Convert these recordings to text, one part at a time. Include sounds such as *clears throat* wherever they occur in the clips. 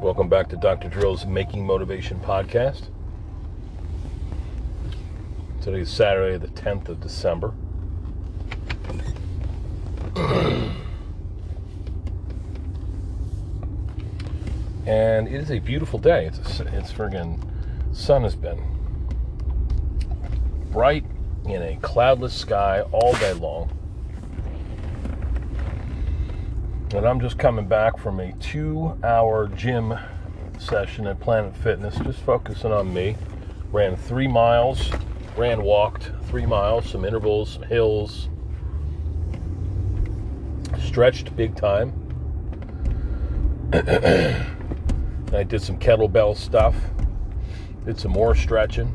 Welcome back to Dr. Drill's Making Motivation podcast. Today is Saturday, the 10th of December. *clears throat* and it is a beautiful day. It's a, it's friggin' sun has been bright in a cloudless sky all day long. And I'm just coming back from a two hour gym session at Planet Fitness, just focusing on me. Ran three miles, ran, walked three miles, some intervals, some hills, stretched big time. *clears throat* I did some kettlebell stuff, did some more stretching,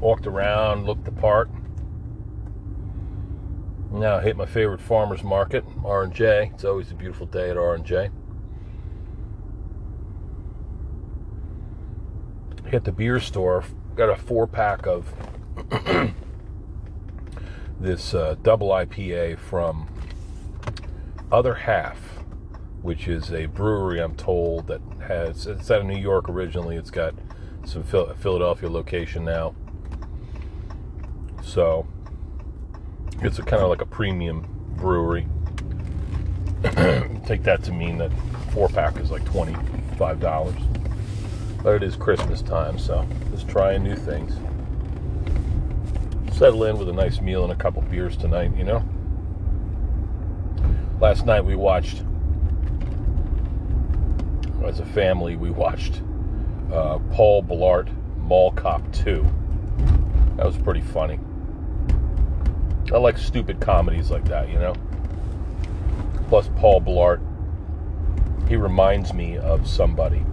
walked around, looked the part. Now I hit my favorite farmer's market, R&J. It's always a beautiful day at R&J. Hit the beer store, got a four pack of *clears throat* this uh, double IPA from Other Half, which is a brewery I'm told that has, it's out of New York originally. It's got some Philadelphia location now. So, it's kind of like a premium brewery. Take that to mean that four pack is like twenty-five dollars. But it is Christmas time, so just trying new things. Settle in with a nice meal and a couple beers tonight, you know. Last night we watched, as a family, we watched uh, Paul Blart Mall Cop 2. That was pretty funny. I like stupid comedies like that, you know? Plus, Paul Blart, he reminds me of somebody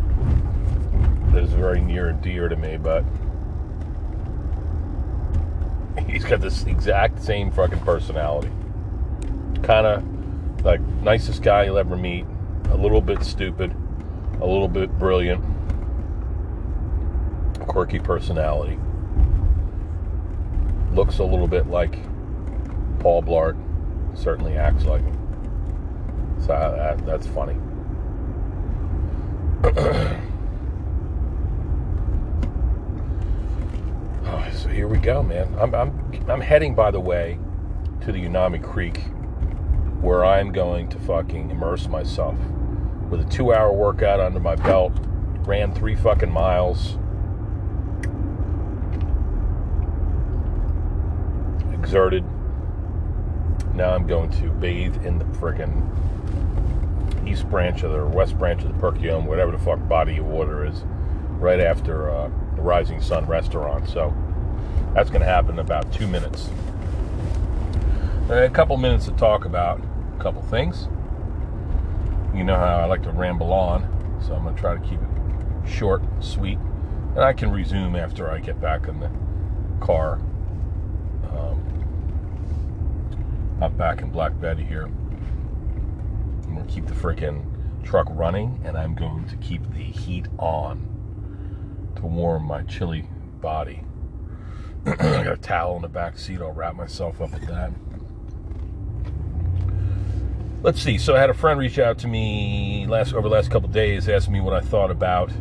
that is very near and dear to me, but he's got this exact same fucking personality. Kind of like nicest guy you'll ever meet, a little bit stupid, a little bit brilliant, quirky personality. Looks a little bit like Paul Blart certainly acts like him. So uh, that, that's funny. *clears throat* oh, so here we go, man. I'm, I'm, I'm heading, by the way, to the Unami Creek where I'm going to fucking immerse myself with a two hour workout under my belt. Ran three fucking miles. Exerted now I'm going to bathe in the friggin' east branch of the or west branch of the Perkiomen, whatever the fuck body of water is, right after uh, the Rising Sun restaurant. So that's going to happen in about two minutes. A couple minutes to talk about a couple things. You know how I like to ramble on, so I'm going to try to keep it short, sweet, and I can resume after I get back in the car I'm back in Black Betty here. I'm going to keep the freaking truck running and I'm going to keep the heat on to warm my chilly body. *clears throat* I got a towel in the back seat. I'll wrap myself up with that. Let's see. So I had a friend reach out to me last over the last couple days, asking me what I thought about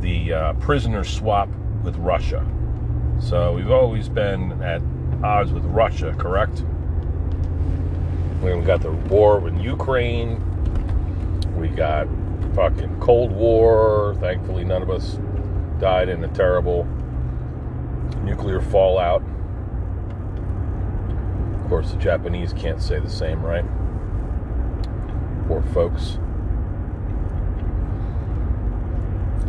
the uh, prisoner swap with Russia. So we've always been at odds with Russia, correct? We got the war in Ukraine. We got fucking Cold War. Thankfully, none of us died in a terrible nuclear fallout. Of course, the Japanese can't say the same, right? Poor folks.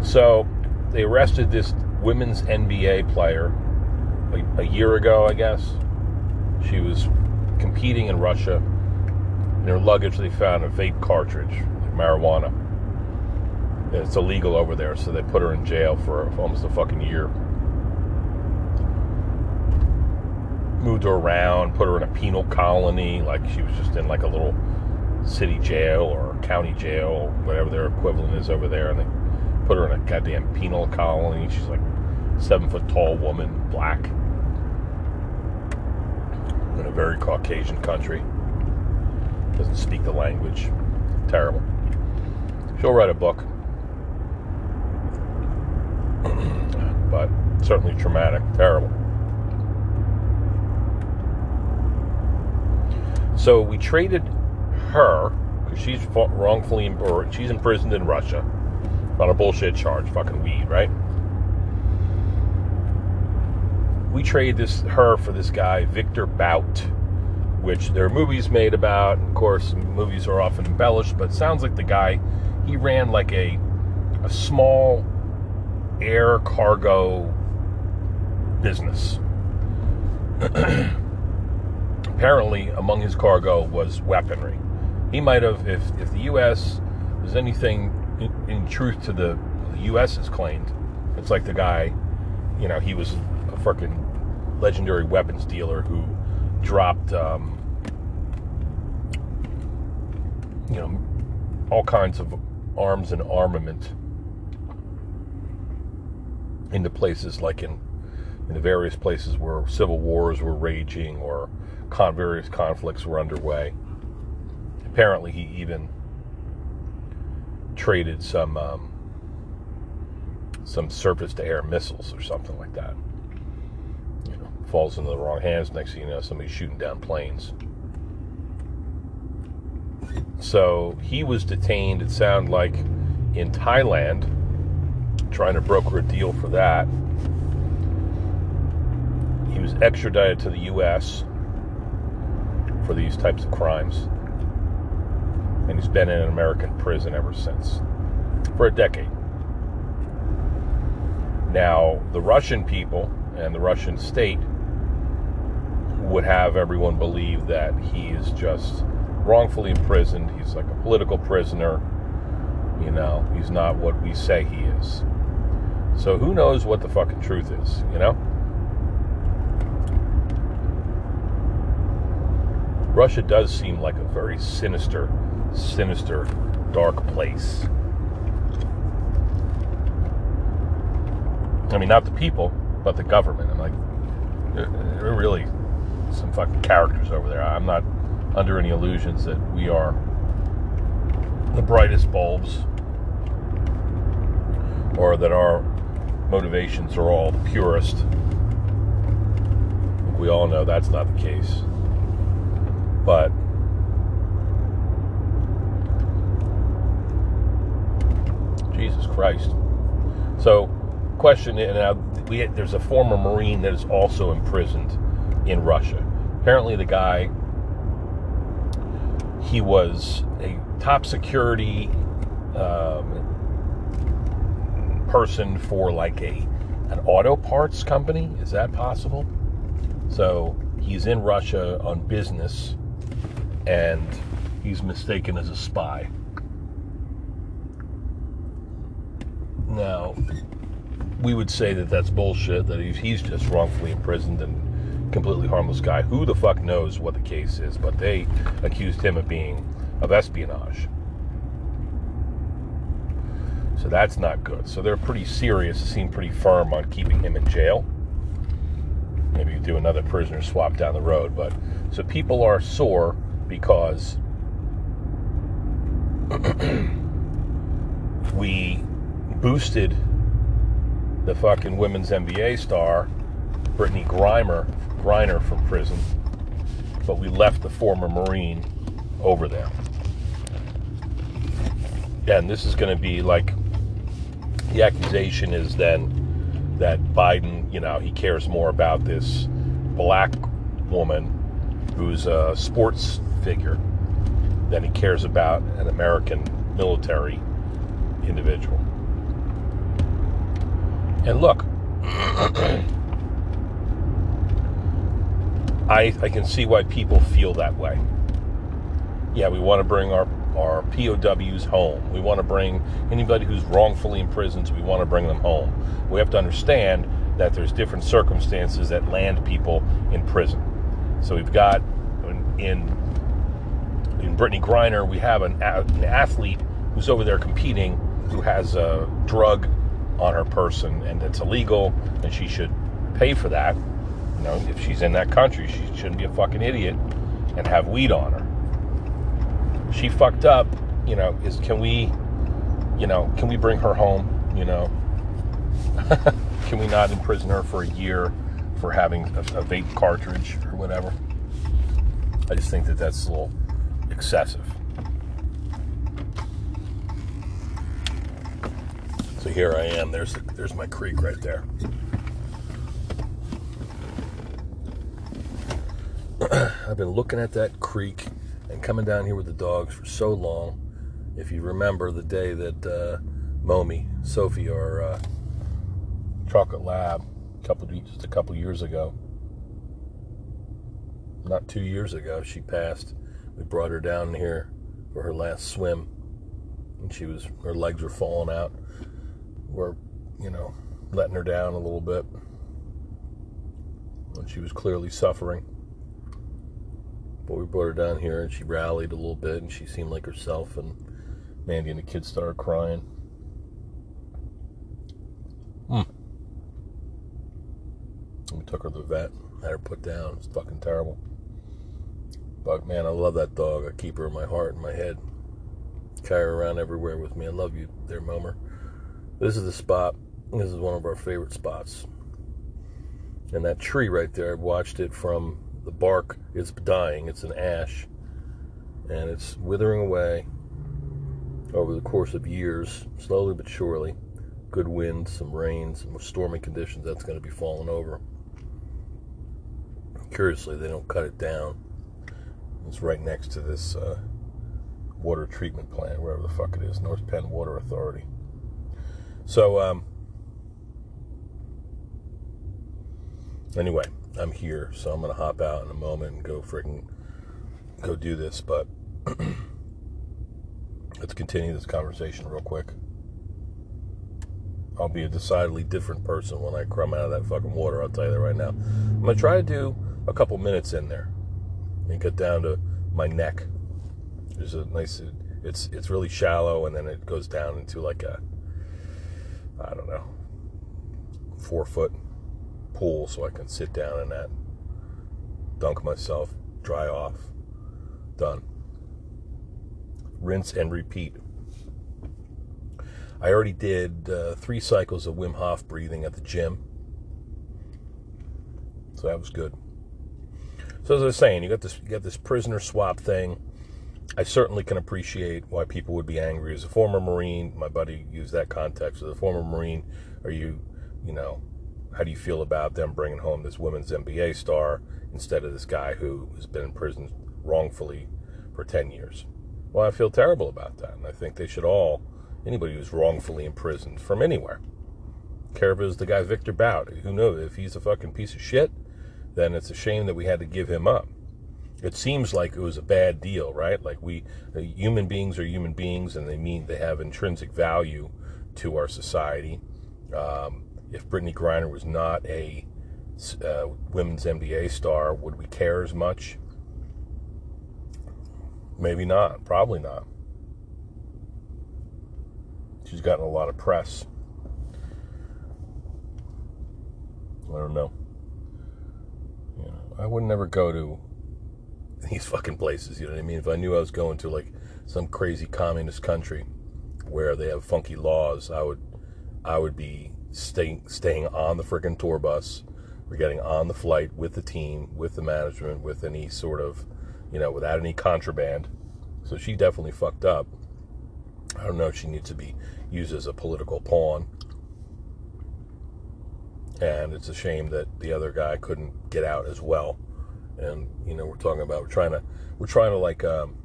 So, they arrested this women's NBA player a, a year ago, I guess. She was competing in Russia in her luggage, they found a vape cartridge, marijuana. It's illegal over there, so they put her in jail for almost a fucking year. Moved her around, put her in a penal colony, like she was just in like a little city jail or county jail, whatever their equivalent is over there, and they put her in a goddamn penal colony. She's like seven foot tall woman, black, in a very Caucasian country doesn't speak the language. Terrible. She'll write a book. *clears throat* but certainly traumatic, terrible. So we traded her because she's wrongfully or she's imprisoned in Russia on a bullshit charge, fucking weed, right? We traded this her for this guy Victor Bout, which there are movies made about. Of course, movies are often embellished, but sounds like the guy he ran like a a small air cargo business. *clears throat* Apparently, among his cargo was weaponry. He might have, if, if the U.S. was anything in, in truth to the, the U.S. has claimed, it's like the guy, you know, he was a freaking legendary weapons dealer who dropped, um, you know, all kinds of arms and armament into places like in in the various places where civil wars were raging or con- various conflicts were underway. Apparently, he even traded some um, some surface-to-air missiles or something like that. Falls into the wrong hands. Next thing you know, somebody's shooting down planes. So he was detained. It sounded like in Thailand, trying to broker a deal for that. He was extradited to the U.S. for these types of crimes. And he's been in an American prison ever since for a decade. Now, the Russian people and the Russian state would have everyone believe that he is just wrongfully imprisoned. He's like a political prisoner. You know, he's not what we say he is. So who knows what the fucking truth is, you know? Russia does seem like a very sinister, sinister, dark place. I mean, not the people, but the government. I'm like, are really some fucking characters over there. I'm not under any illusions that we are the brightest bulbs or that our motivations are all the purest. We all know that's not the case. But Jesus Christ. So, question, and now we, there's a former Marine that is also imprisoned in Russia. Apparently, the guy he was a top security um, person for like a an auto parts company. Is that possible? So he's in Russia on business, and he's mistaken as a spy. Now, we would say that that's bullshit. That he's just wrongfully imprisoned and completely harmless guy. Who the fuck knows what the case is? But they accused him of being of espionage. So that's not good. So they're pretty serious, seem pretty firm on keeping him in jail. Maybe do another prisoner swap down the road. But so people are sore because *clears throat* we boosted the fucking women's NBA star, Brittney Griner, Griner from prison, but we left the former Marine over there. And this is going to be like the accusation is then that Biden, you know, he cares more about this black woman who's a sports figure than he cares about an American military individual. And look, *clears throat* I, I can see why people feel that way. Yeah, we want to bring our, our POWs home. We want to bring anybody who's wrongfully imprisoned, we want to bring them home. We have to understand that there's different circumstances that land people in prison. So we've got in in Brittney Griner, we have an, an athlete who's over there competing who has a drug on her person and it's illegal and she should pay for that you know, if she's in that country, she shouldn't be a fucking idiot and have weed on her. She fucked up, you know, is can we you know, can we bring her home? You know, *laughs* can we not imprison her for a year for having a, a vape cartridge or whatever? I just think that that's a little excessive. So here I am. There's the, there's my creek right there. *clears throat* I've been looking at that creek and coming down here with the dogs for so long. If you remember the day that uh, Momi, Sophie, our uh, chocolate lab, a couple just a couple years ago, not two years ago, she passed. We brought her down here for her last swim, and she was her legs were falling out. We're, you know, letting her down a little bit, and she was clearly suffering. But we brought her down here, and she rallied a little bit, and she seemed like herself. And Mandy and the kids started crying. Hmm. We took her to the vet, had her put down. It's fucking terrible. But man, I love that dog. I keep her in my heart and my head. Carry her around everywhere with me. I love you there, Momer. This is the spot. This is one of our favorite spots. And that tree right there, I've watched it from the bark is dying. It's an ash. And it's withering away over the course of years, slowly but surely. Good winds, some rain, some stormy conditions, that's going to be falling over. Curiously, they don't cut it down. It's right next to this uh, water treatment plant, wherever the fuck it is, North Penn Water Authority. So, um, anyway, I'm here, so I'm gonna hop out in a moment and go freaking go do this. But *clears throat* let's continue this conversation real quick. I'll be a decidedly different person when I come out of that fucking water. I'll tell you that right now. I'm gonna try to do a couple minutes in there and get down to my neck. There's a nice. It's it's really shallow, and then it goes down into like a I don't know four foot pool, so I can sit down in that, dunk myself, dry off, done. Rinse and repeat. I already did uh, three cycles of Wim Hof breathing at the gym. So that was good. So as I was saying, you got this you got this prisoner swap thing. I certainly can appreciate why people would be angry. As a former Marine, my buddy used that context. As a former Marine, are you, you know, how do you feel about them bringing home this women's NBA star instead of this guy who has been in prison wrongfully for 10 years? Well, I feel terrible about that. And I think they should all, anybody who's wrongfully imprisoned from anywhere, care was the guy Victor Bout, who knows, if he's a fucking piece of shit, then it's a shame that we had to give him up. It seems like it was a bad deal, right? Like we, uh, human beings are human beings, and they mean they have intrinsic value to our society. Um, if Brittney Griner was not a uh, women's NBA star, would we care as much? Maybe not. Probably not. She's gotten a lot of press. I don't know. You know, I would never go to these *laughs* fucking places. You know what I mean? If I knew I was going to like some crazy communist country where they have funky laws, I would, I would be staying staying on the freaking tour bus. We're getting on the flight with the team, with the management, with any sort of, you know, without any contraband. So she definitely fucked up. I don't know if she needs to be used as a political pawn. And it's a shame that the other guy couldn't get out as well. And you know, we're talking about we're trying to we're trying to like um,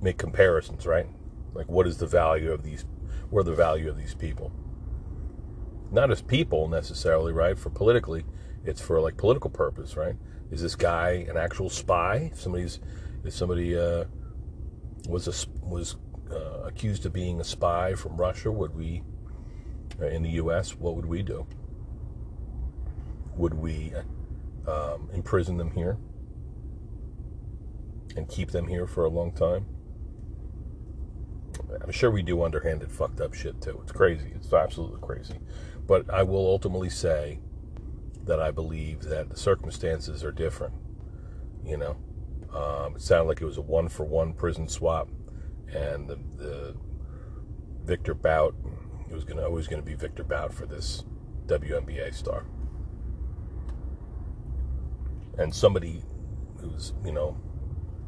make comparisons, right? Like, what is the value of these? Where the value of these people? Not as people necessarily, right? For politically, it's for like political purpose, right? Is this guy an actual spy? If somebody's, if somebody uh, was a, was uh, accused of being a spy from Russia, would we, uh, in the U.S., what would we do? Would we um, imprison them here and keep them here for a long time? I'm sure we do underhanded, fucked up shit too. It's crazy. It's absolutely crazy. But I will ultimately say that I believe that the circumstances are different. You know, um, it sounded like it was a one for one prison swap, and the, the Victor Bout. It was gonna always gonna be Victor Bout for this WNBA star. And somebody who's you know,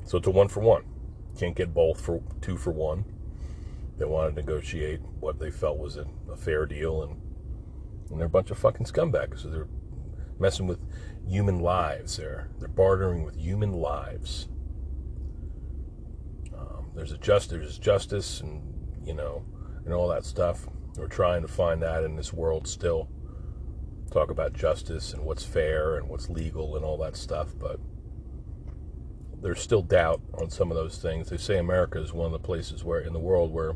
so it's a one for one. Can't get both for two for one. They want to negotiate what they felt was a, a fair deal, and and they're a bunch of fucking scumbags. So they're messing with human lives. They're they're bartering with human lives. Um, there's a just there's justice, and you know, and all that stuff. We're trying to find that in this world still. Talk about justice and what's fair and what's legal and all that stuff, but there's still doubt on some of those things. They say America is one of the places where in the world where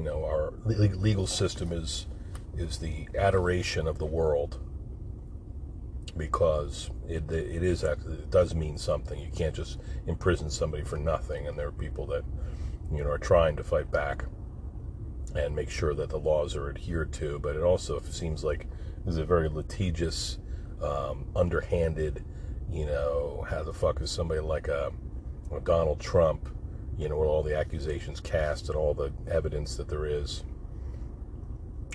you know our legal system is is the adoration of the world because it it is actually it does mean something. You can't just imprison somebody for nothing, and there are people that you know are trying to fight back and make sure that the laws are adhered to. But it also seems like is a very litigious, um, underhanded. You know, how the fuck is somebody like a, a Donald Trump? You know, with all the accusations cast and all the evidence that there is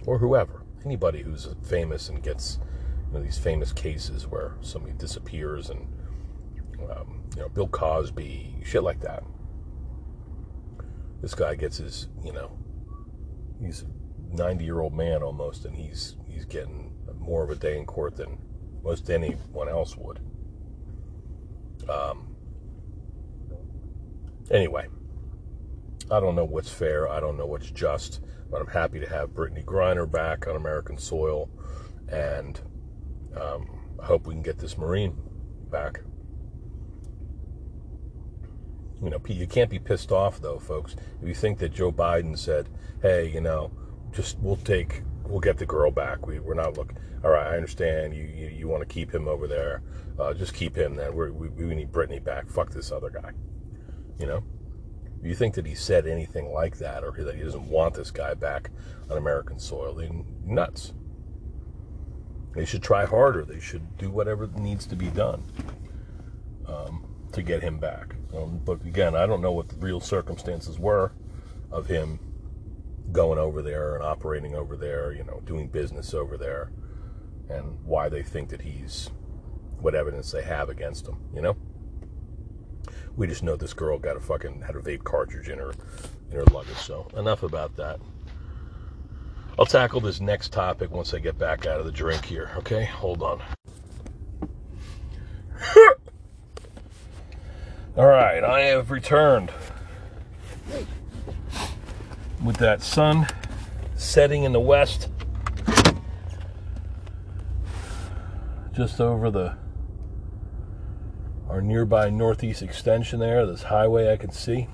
or whoever, anybody who's famous and gets you know, these famous cases where somebody disappears and um, you know Bill Cosby, shit like that. This guy gets his, you know, he's a 90 year old man almost, and he's he's getting more of a day in court than most anyone else would. Um, anyway, I don't know what's fair. I don't know what's just. But I'm happy to have Brittney Griner back on American soil, and um, I hope we can get this Marine back. You know, you can't be pissed off though, folks. If you think that Joe Biden said, "Hey, you know, just we'll take, we'll get the girl back. We we're not looking. All right, I understand. You you, you want to keep him over there. Uh, just keep him. Then we we need Brittney back. Fuck this other guy. You know." you think that he said anything like that or that he doesn't want this guy back on American soil, then nuts. They should try harder. They should do whatever needs to be done um, to get him back. Um, but again, I don't know what the real circumstances were of him going over there and operating over there, you know, doing business over there, and why they think that he's what evidence they have against him, you know? We just know this girl got a fucking had a vape cartridge in her in her luggage. So enough about that. I'll tackle this next topic once I get back out of the drink here. Okay, hold on. *laughs* All right, I have returned with that sun setting in the west, just over the our nearby northeast extension there, this highway I can see.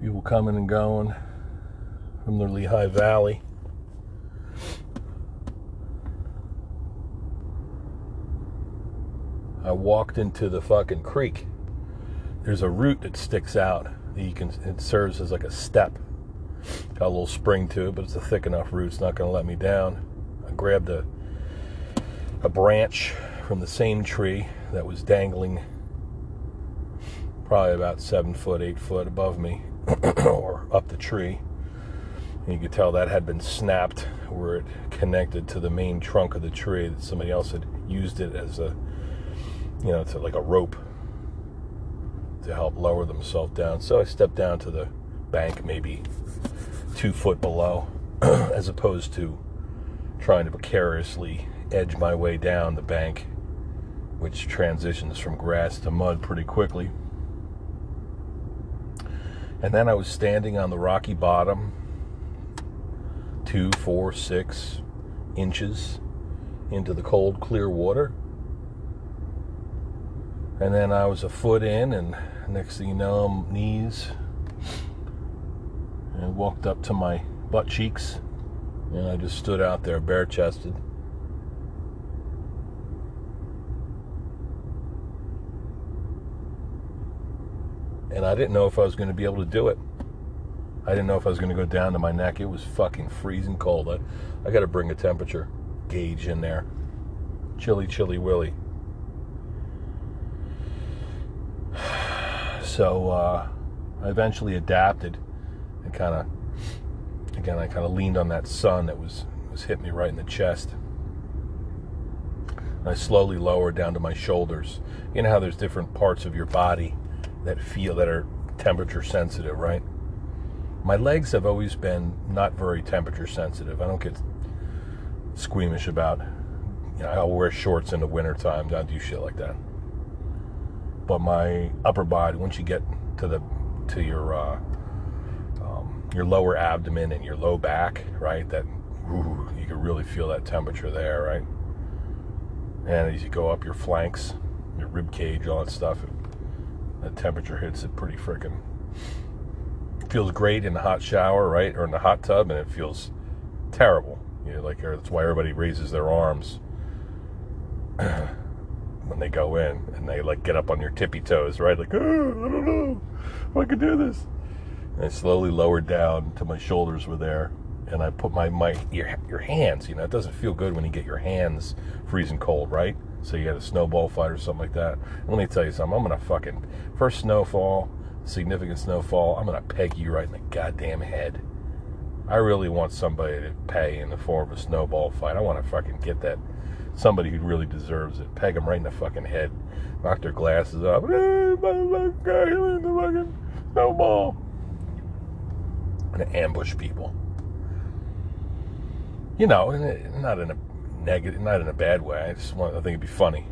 People coming and going from the Lehigh Valley. I walked into the fucking creek. There's a root that sticks out. That you can. It serves as like a step. Got a little spring to it, but it's a thick enough root. It's not going to let me down. I grabbed a a branch from the same tree that was dangling probably about seven foot, eight foot above me, *clears throat* or up the tree. And you could tell that had been snapped where it connected to the main trunk of the tree that somebody else had used it as a, you know, to like a rope to help lower themselves down. So I stepped down to the bank, maybe two foot below, *clears throat* as opposed to trying to precariously edge my way down the bank, which transitions from grass to mud pretty quickly. And then I was standing on the rocky bottom, two, four, six inches into the cold, clear water. And then I was a foot in, and next thing you know, knees. And walked up to my butt cheeks, and I just stood out there bare chested. and I didn't know if I was going to be able to do it. I didn't know if I was going to go down to my neck. It was fucking freezing cold. I, I got to bring a temperature gauge in there. Chilly, chilly, willy. *sighs* So uh, I eventually adapted and kind of, again, I kind of leaned on that sun that was was hit me right in the chest. And I slowly lowered down to my shoulders. You know how there's different parts of your body that feel that are temperature sensitive, right? My legs have always been not very temperature sensitive. I don't get squeamish about. You know, I'll wear shorts in the wintertime. I do shit like that. But my upper body, once you get to the to your uh, your lower abdomen and your low back, right? That ooh, you can really feel that temperature there, right? And as you go up your flanks, your rib cage, all that stuff, that temperature hits it pretty freaking. Feels great in the hot shower, right, or in the hot tub, and it feels terrible. You know, like that's why everybody raises their arms *clears throat* when they go in, and they like get up on your tippy toes, right? Like, oh, I don't know if I could do this. And I slowly lowered down to my shoulders were there, and I put my my your your hands. You know, it doesn't feel good when you get your hands freezing cold, right? So you had a snowball fight or something like that. let me tell you something. I'm gonna fucking first snowfall, significant snowfall. I'm gonna peg you right in the goddamn head. I really want somebody to pay in the form of a snowball fight. I want to fucking get that somebody who really deserves it. Peg them right in the fucking head. Knock their glasses off. Hey, motherfucker, in the fucking snowball. And ambush people. You know, not in a negative, not in a bad way. I just want, I think it'd be funny.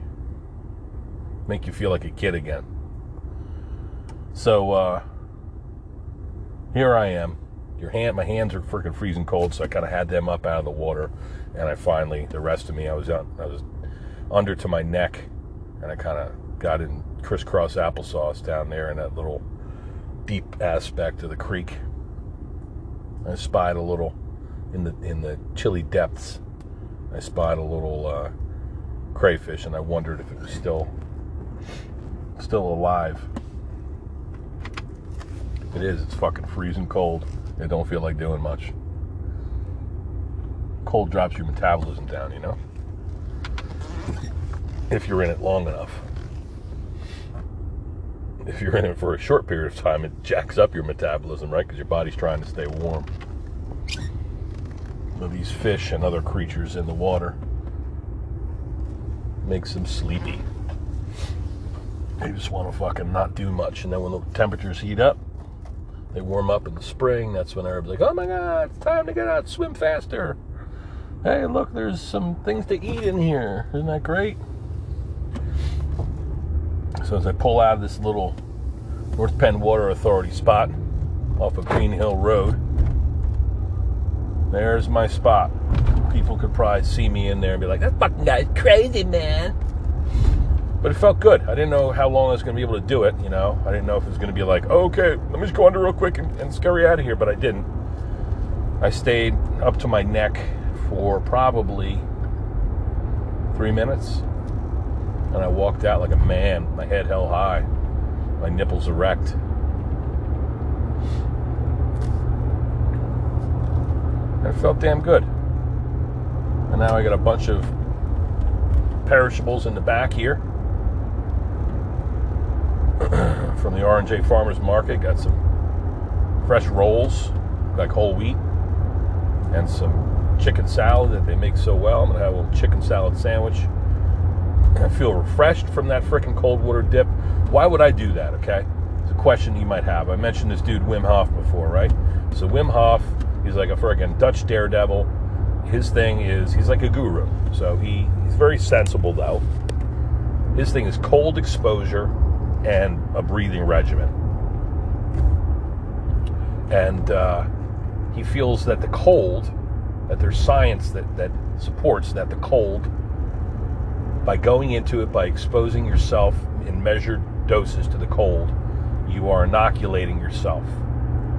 Make you feel like a kid again. So, uh, here I am. Your hand, my hands are freaking freezing cold, so I kind of had them up out of the water, and I finally, the rest of me, I was I was under to my neck, and I kind of got in crisscross applesauce down there in that little deep aspect of the creek. I spied a little in the in the chilly depths. I spied a little uh, crayfish, and I wondered if it was still still alive. It is. It's fucking freezing cold. It don't feel like doing much. Cold drops your metabolism down, you know. If you're in it long enough. If you're in it for a short period of time, it jacks up your metabolism, right? Because your body's trying to stay warm of these fish and other creatures in the water makes them sleepy. They just want to fucking not do much. And then when the temperatures heat up, they warm up in the spring. That's when everybody's like, oh my God, it's time to get out, swim faster. Hey, look, there's some things to eat in here. Isn't that great? So as I pull out of this little North Penn Water Authority spot off of Green Hill Road, there's my spot. People could probably see me in there and be like, that fucking guy's crazy, man. But it felt good. I didn't know how long I was going to be able to do it, you know. I didn't know if it was going to be like, oh, okay, let me just go under real quick and, and scurry out of here, but I didn't. I stayed up to my neck for probably three minutes. And I walked out like a man, my head held high, my nipples erect. it felt damn good. And now I got a bunch of perishables in the back here *clears throat* from the R&J Farmers Market. Got some fresh rolls, like whole wheat, and some chicken salad that they make so well. I'm gonna have a little chicken salad sandwich. I feel refreshed from that freaking cold water dip. Why would I do that? Okay, it's a question you might have. I mentioned this dude Wim Hof before, right? So Wim Hof He's like a friggin' Dutch daredevil. His thing is he's like a guru. So he, he's very sensible though. His thing is cold exposure and a breathing regimen. And uh, he feels that the cold, that there's science that, that supports that the cold, by going into it, by exposing yourself in measured doses to the cold, you are inoculating yourself.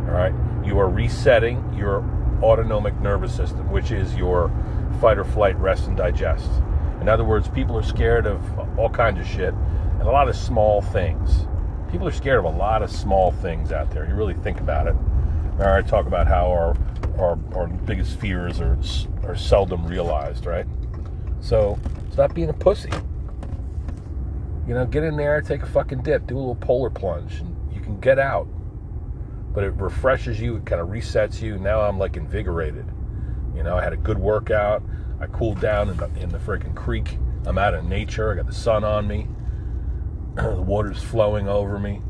All right you are resetting your autonomic nervous system, which is your fight or flight, rest, and digest. In other words, people are scared of all kinds of shit and a lot of small things. People are scared of a lot of small things out there. You really think about it. All right, talk about how our our, our biggest fears are are seldom realized, right? So stop being a pussy. You know, get in there, take a fucking dip, do a little polar plunge, and you can get out, but it refreshes you. It kind of resets you. Now I'm like invigorated. You know, I had a good workout. I cooled down in the, in the freaking creek. I'm out in nature. I got the sun on me. *clears throat* the water's flowing over me.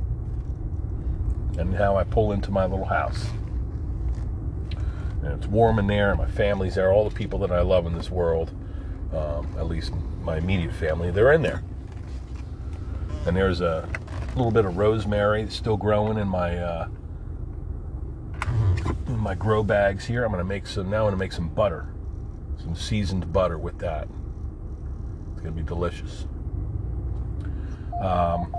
And now I pull into my little house. And it's warm in there, and my family's there. All the people that I love in this world, um, at least my immediate family, they're in there. And there's a little bit of rosemary still growing in my uh, in my grow bags here. I'm to make some now. I'm to make some butter, some seasoned butter with that. It's to be delicious. Um,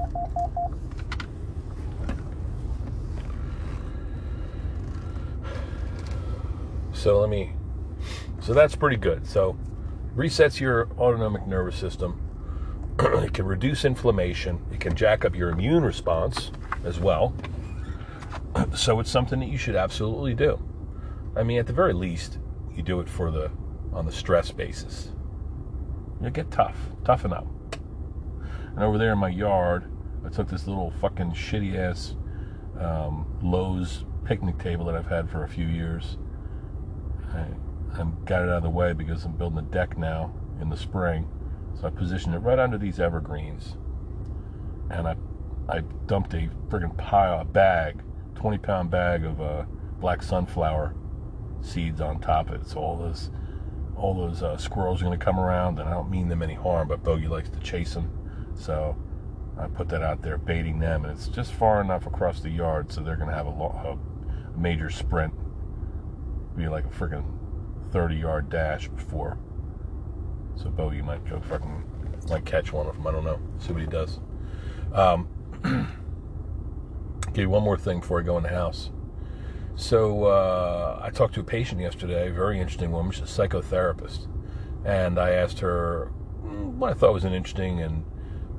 so let me. So that's pretty good. So resets your autonomic nervous system. *clears throat* it can reduce inflammation. It can jack up your immune response as well. *clears throat* So it's something that you should absolutely do. I mean, at the very least, you do it for the on the stress basis. You get tough, toughen up. And over there in my yard, I took this little fucking shitty ass um, Lowe's picnic table that I've had for a few years. I, I got it out of the way because I'm building a deck now in the spring. So I positioned it right under these evergreens. And I I dumped a friggin' pile, a bag, 20 pound bag of uh, black sunflower seeds on top of it. So all those all those uh, squirrels are going to come around, and I don't mean them any harm, but Bogey likes to chase them. So I put that out there, baiting them, and it's just far enough across the yard so they're going to have a, lo- a major sprint, be like a freaking 30 yard dash before. So Bogey might go fucking might catch one of them. I don't know. See what he does. Um, *clears throat* give you one more thing before I go in the house. So uh, I talked to a patient yesterday, a very interesting woman. She's a psychotherapist, and I asked her what I thought was an interesting and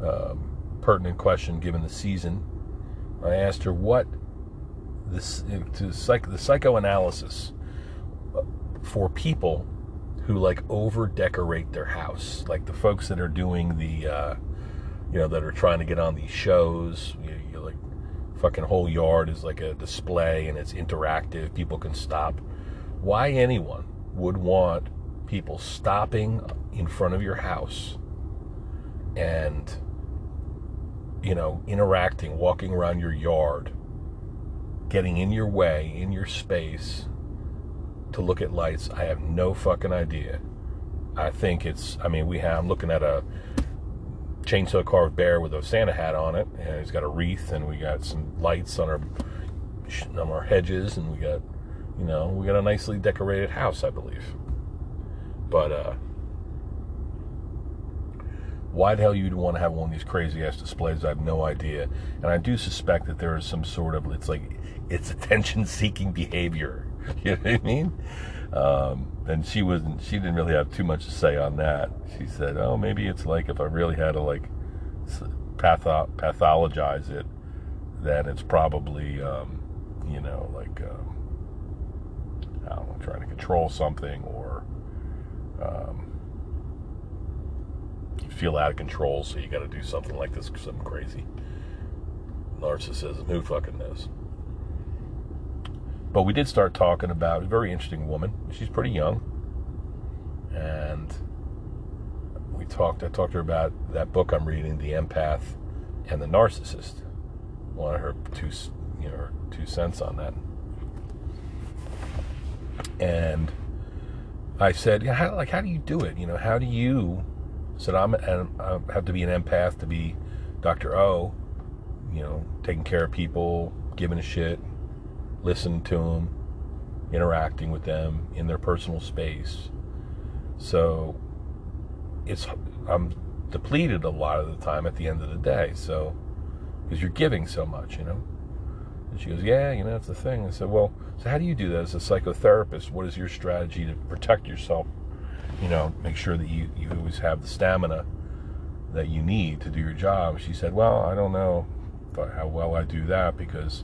um, pertinent question given the season. I asked her what this to psych, the psychoanalysis for people who like over decorate their house, like the folks that are doing the, uh, you know, that are trying to get on these shows. You, you like fucking whole yard is like a display and it's interactive. People can stop. Why anyone would want people stopping in front of your house and you know interacting, walking around your yard, getting in your way, in your space to look at lights, I have no fucking idea. I think it's I mean we have I'm looking at a chainsaw carved bear with a Santa hat on it, and he's got a wreath, and we got some lights on our on our hedges, and we got you know we got a nicely decorated house, I believe. But uh, why the hell you'd want to have one of these crazy ass displays? I have no idea, and I do suspect that there is some sort of it's like it's attention seeking behavior. *laughs* You know what I mean? Um, and she wasn't she didn't really have too much to say on that. She said oh maybe it's like if i really had to like patho- pathologize it then it's probably um, you know like um, i don't know trying to control something or um, you feel out of control so you got to do something like this something crazy narcissism. Who fucking knows but we did start talking about a very interesting woman. She's pretty young. And we talked, I talked to her about that book I'm reading, The Empath and the Narcissist. Wanted her two, you know, two cents on that. And I said, yeah, how, like, how do you do it? You know, how do you, said, I'm, I have to be an empath to be Dr. O, you know, taking care of people, giving a shit, listening to them, interacting with them in their personal space. So it's I'm depleted a lot of the time at the end of the day. So because you're giving so much, you know. And she goes, "Yeah, you know that's the thing." I said, "Well, so how do you do that as a psychotherapist? What is your strategy to protect yourself? You know, make sure that you you always have the stamina that you need to do your job." She said, "Well, I don't know how well I do that because."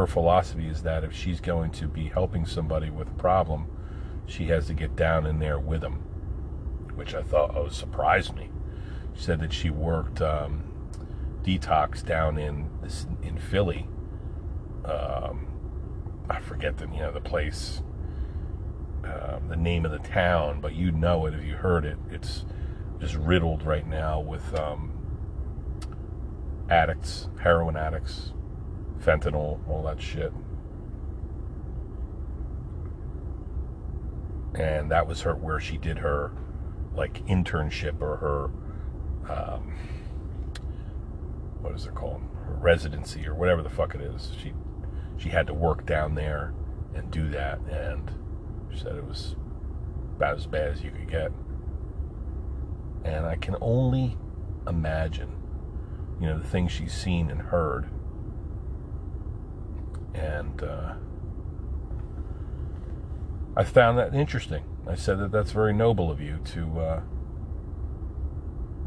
Her philosophy is that if she's going to be helping somebody with a problem, she has to get down in there with them, which I thought oh, surprised me. She said that she worked um, detox down in in Philly. Um, I forget the you know the place, uh, the name of the town, but you know it if you heard it. It's just riddled right now with um, addicts, heroin addicts, fentanyl, all that shit. And that was her where she did her like internship or her um, what is it called? Her residency or whatever the fuck it is. She she had to work down there and do that and she said it was about as bad as you could get. And I can only imagine, you know, the things she's seen and heard. And uh, I found that interesting. I said that that's very noble of you to uh,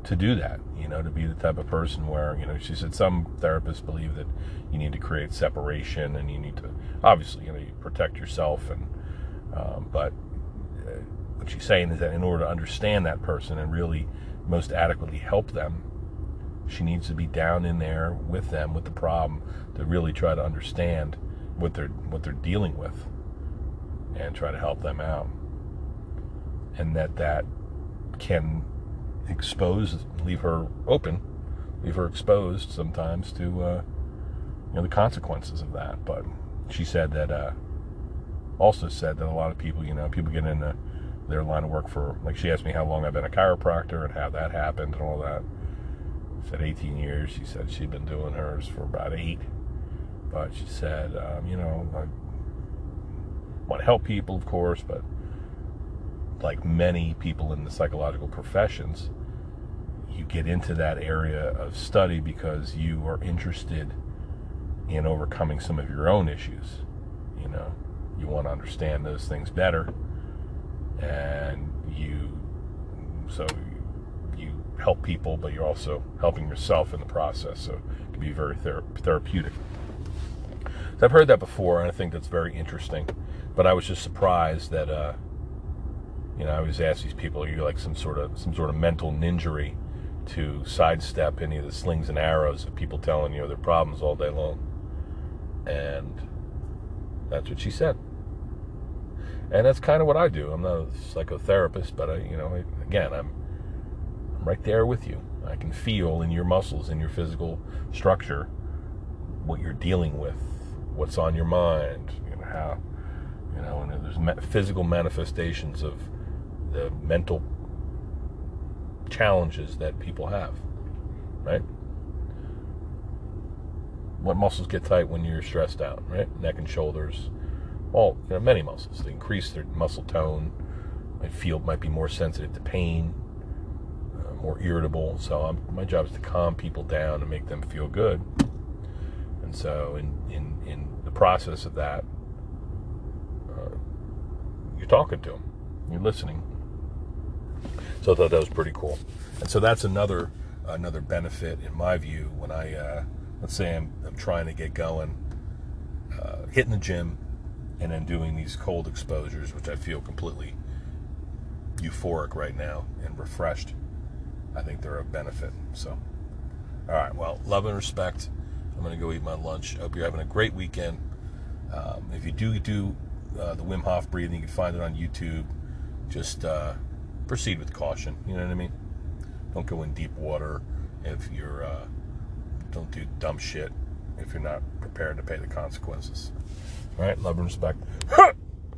to do that. You know, to be the type of person where you know she said some therapists believe that you need to create separation and you need to obviously you know you protect yourself and um, but uh, what she's saying is that in order to understand that person and really most adequately help them, she needs to be down in there with them with the problem to really try to understand what they're what they're dealing with and try to help them out. And that that can expose leave her open leave her exposed sometimes to uh, you know the consequences of that. But she said that uh, also said that a lot of people you know people get into their line of work for like she asked me how long I've been a chiropractor and how that happened and all that. I said 18 years. She said she'd been doing hers for about eight but she said um, you know I want to help people of course but like many people in the psychological professions, you get into that area of study because you are interested in overcoming some of your own issues. You know, you want to understand those things better, and you so you help people, but you're also helping yourself in the process. So it can be very thera- therapeutic. So I've heard that before, and I think that's very interesting. But I was just surprised that. Uh, you know, I always ask these people, are you like some sort of some sort of mental ninjury to sidestep any of the slings and arrows of people telling you their problems all day long? And that's what she said. And that's kind of what I do. I'm not a psychotherapist, but I, you know, again, I'm, I'm right there with you. I can feel in your muscles, in your physical structure, what you're dealing with, what's on your mind, you know, how, you know, and there's physical manifestations of the mental challenges that people have, right? What muscles get tight when you're stressed out, right? Neck and shoulders, all you know, many muscles. They increase their muscle tone. My field might be more sensitive to pain, uh, more irritable. So I'm, my job is to calm people down and make them feel good. And so in in process of that, uh, you're talking to them, you're listening, so I thought that was pretty cool. And so that's another another benefit in my view when I uh, let's say I'm, I'm trying to get going, uh, hitting the gym, and then doing these cold exposures, which I feel completely euphoric right now and refreshed. I think they're a benefit. So, all right. Well, love and respect. I'm going to go eat my lunch. I hope you're having a great weekend. Um, if you do do uh, the Wim Hof breathing, you can find it on YouTube. Just uh, proceed with caution. You know what I mean? Don't go in deep water if you're. Uh, don't do dumb shit if you're not prepared to pay the consequences. All right, love and respect.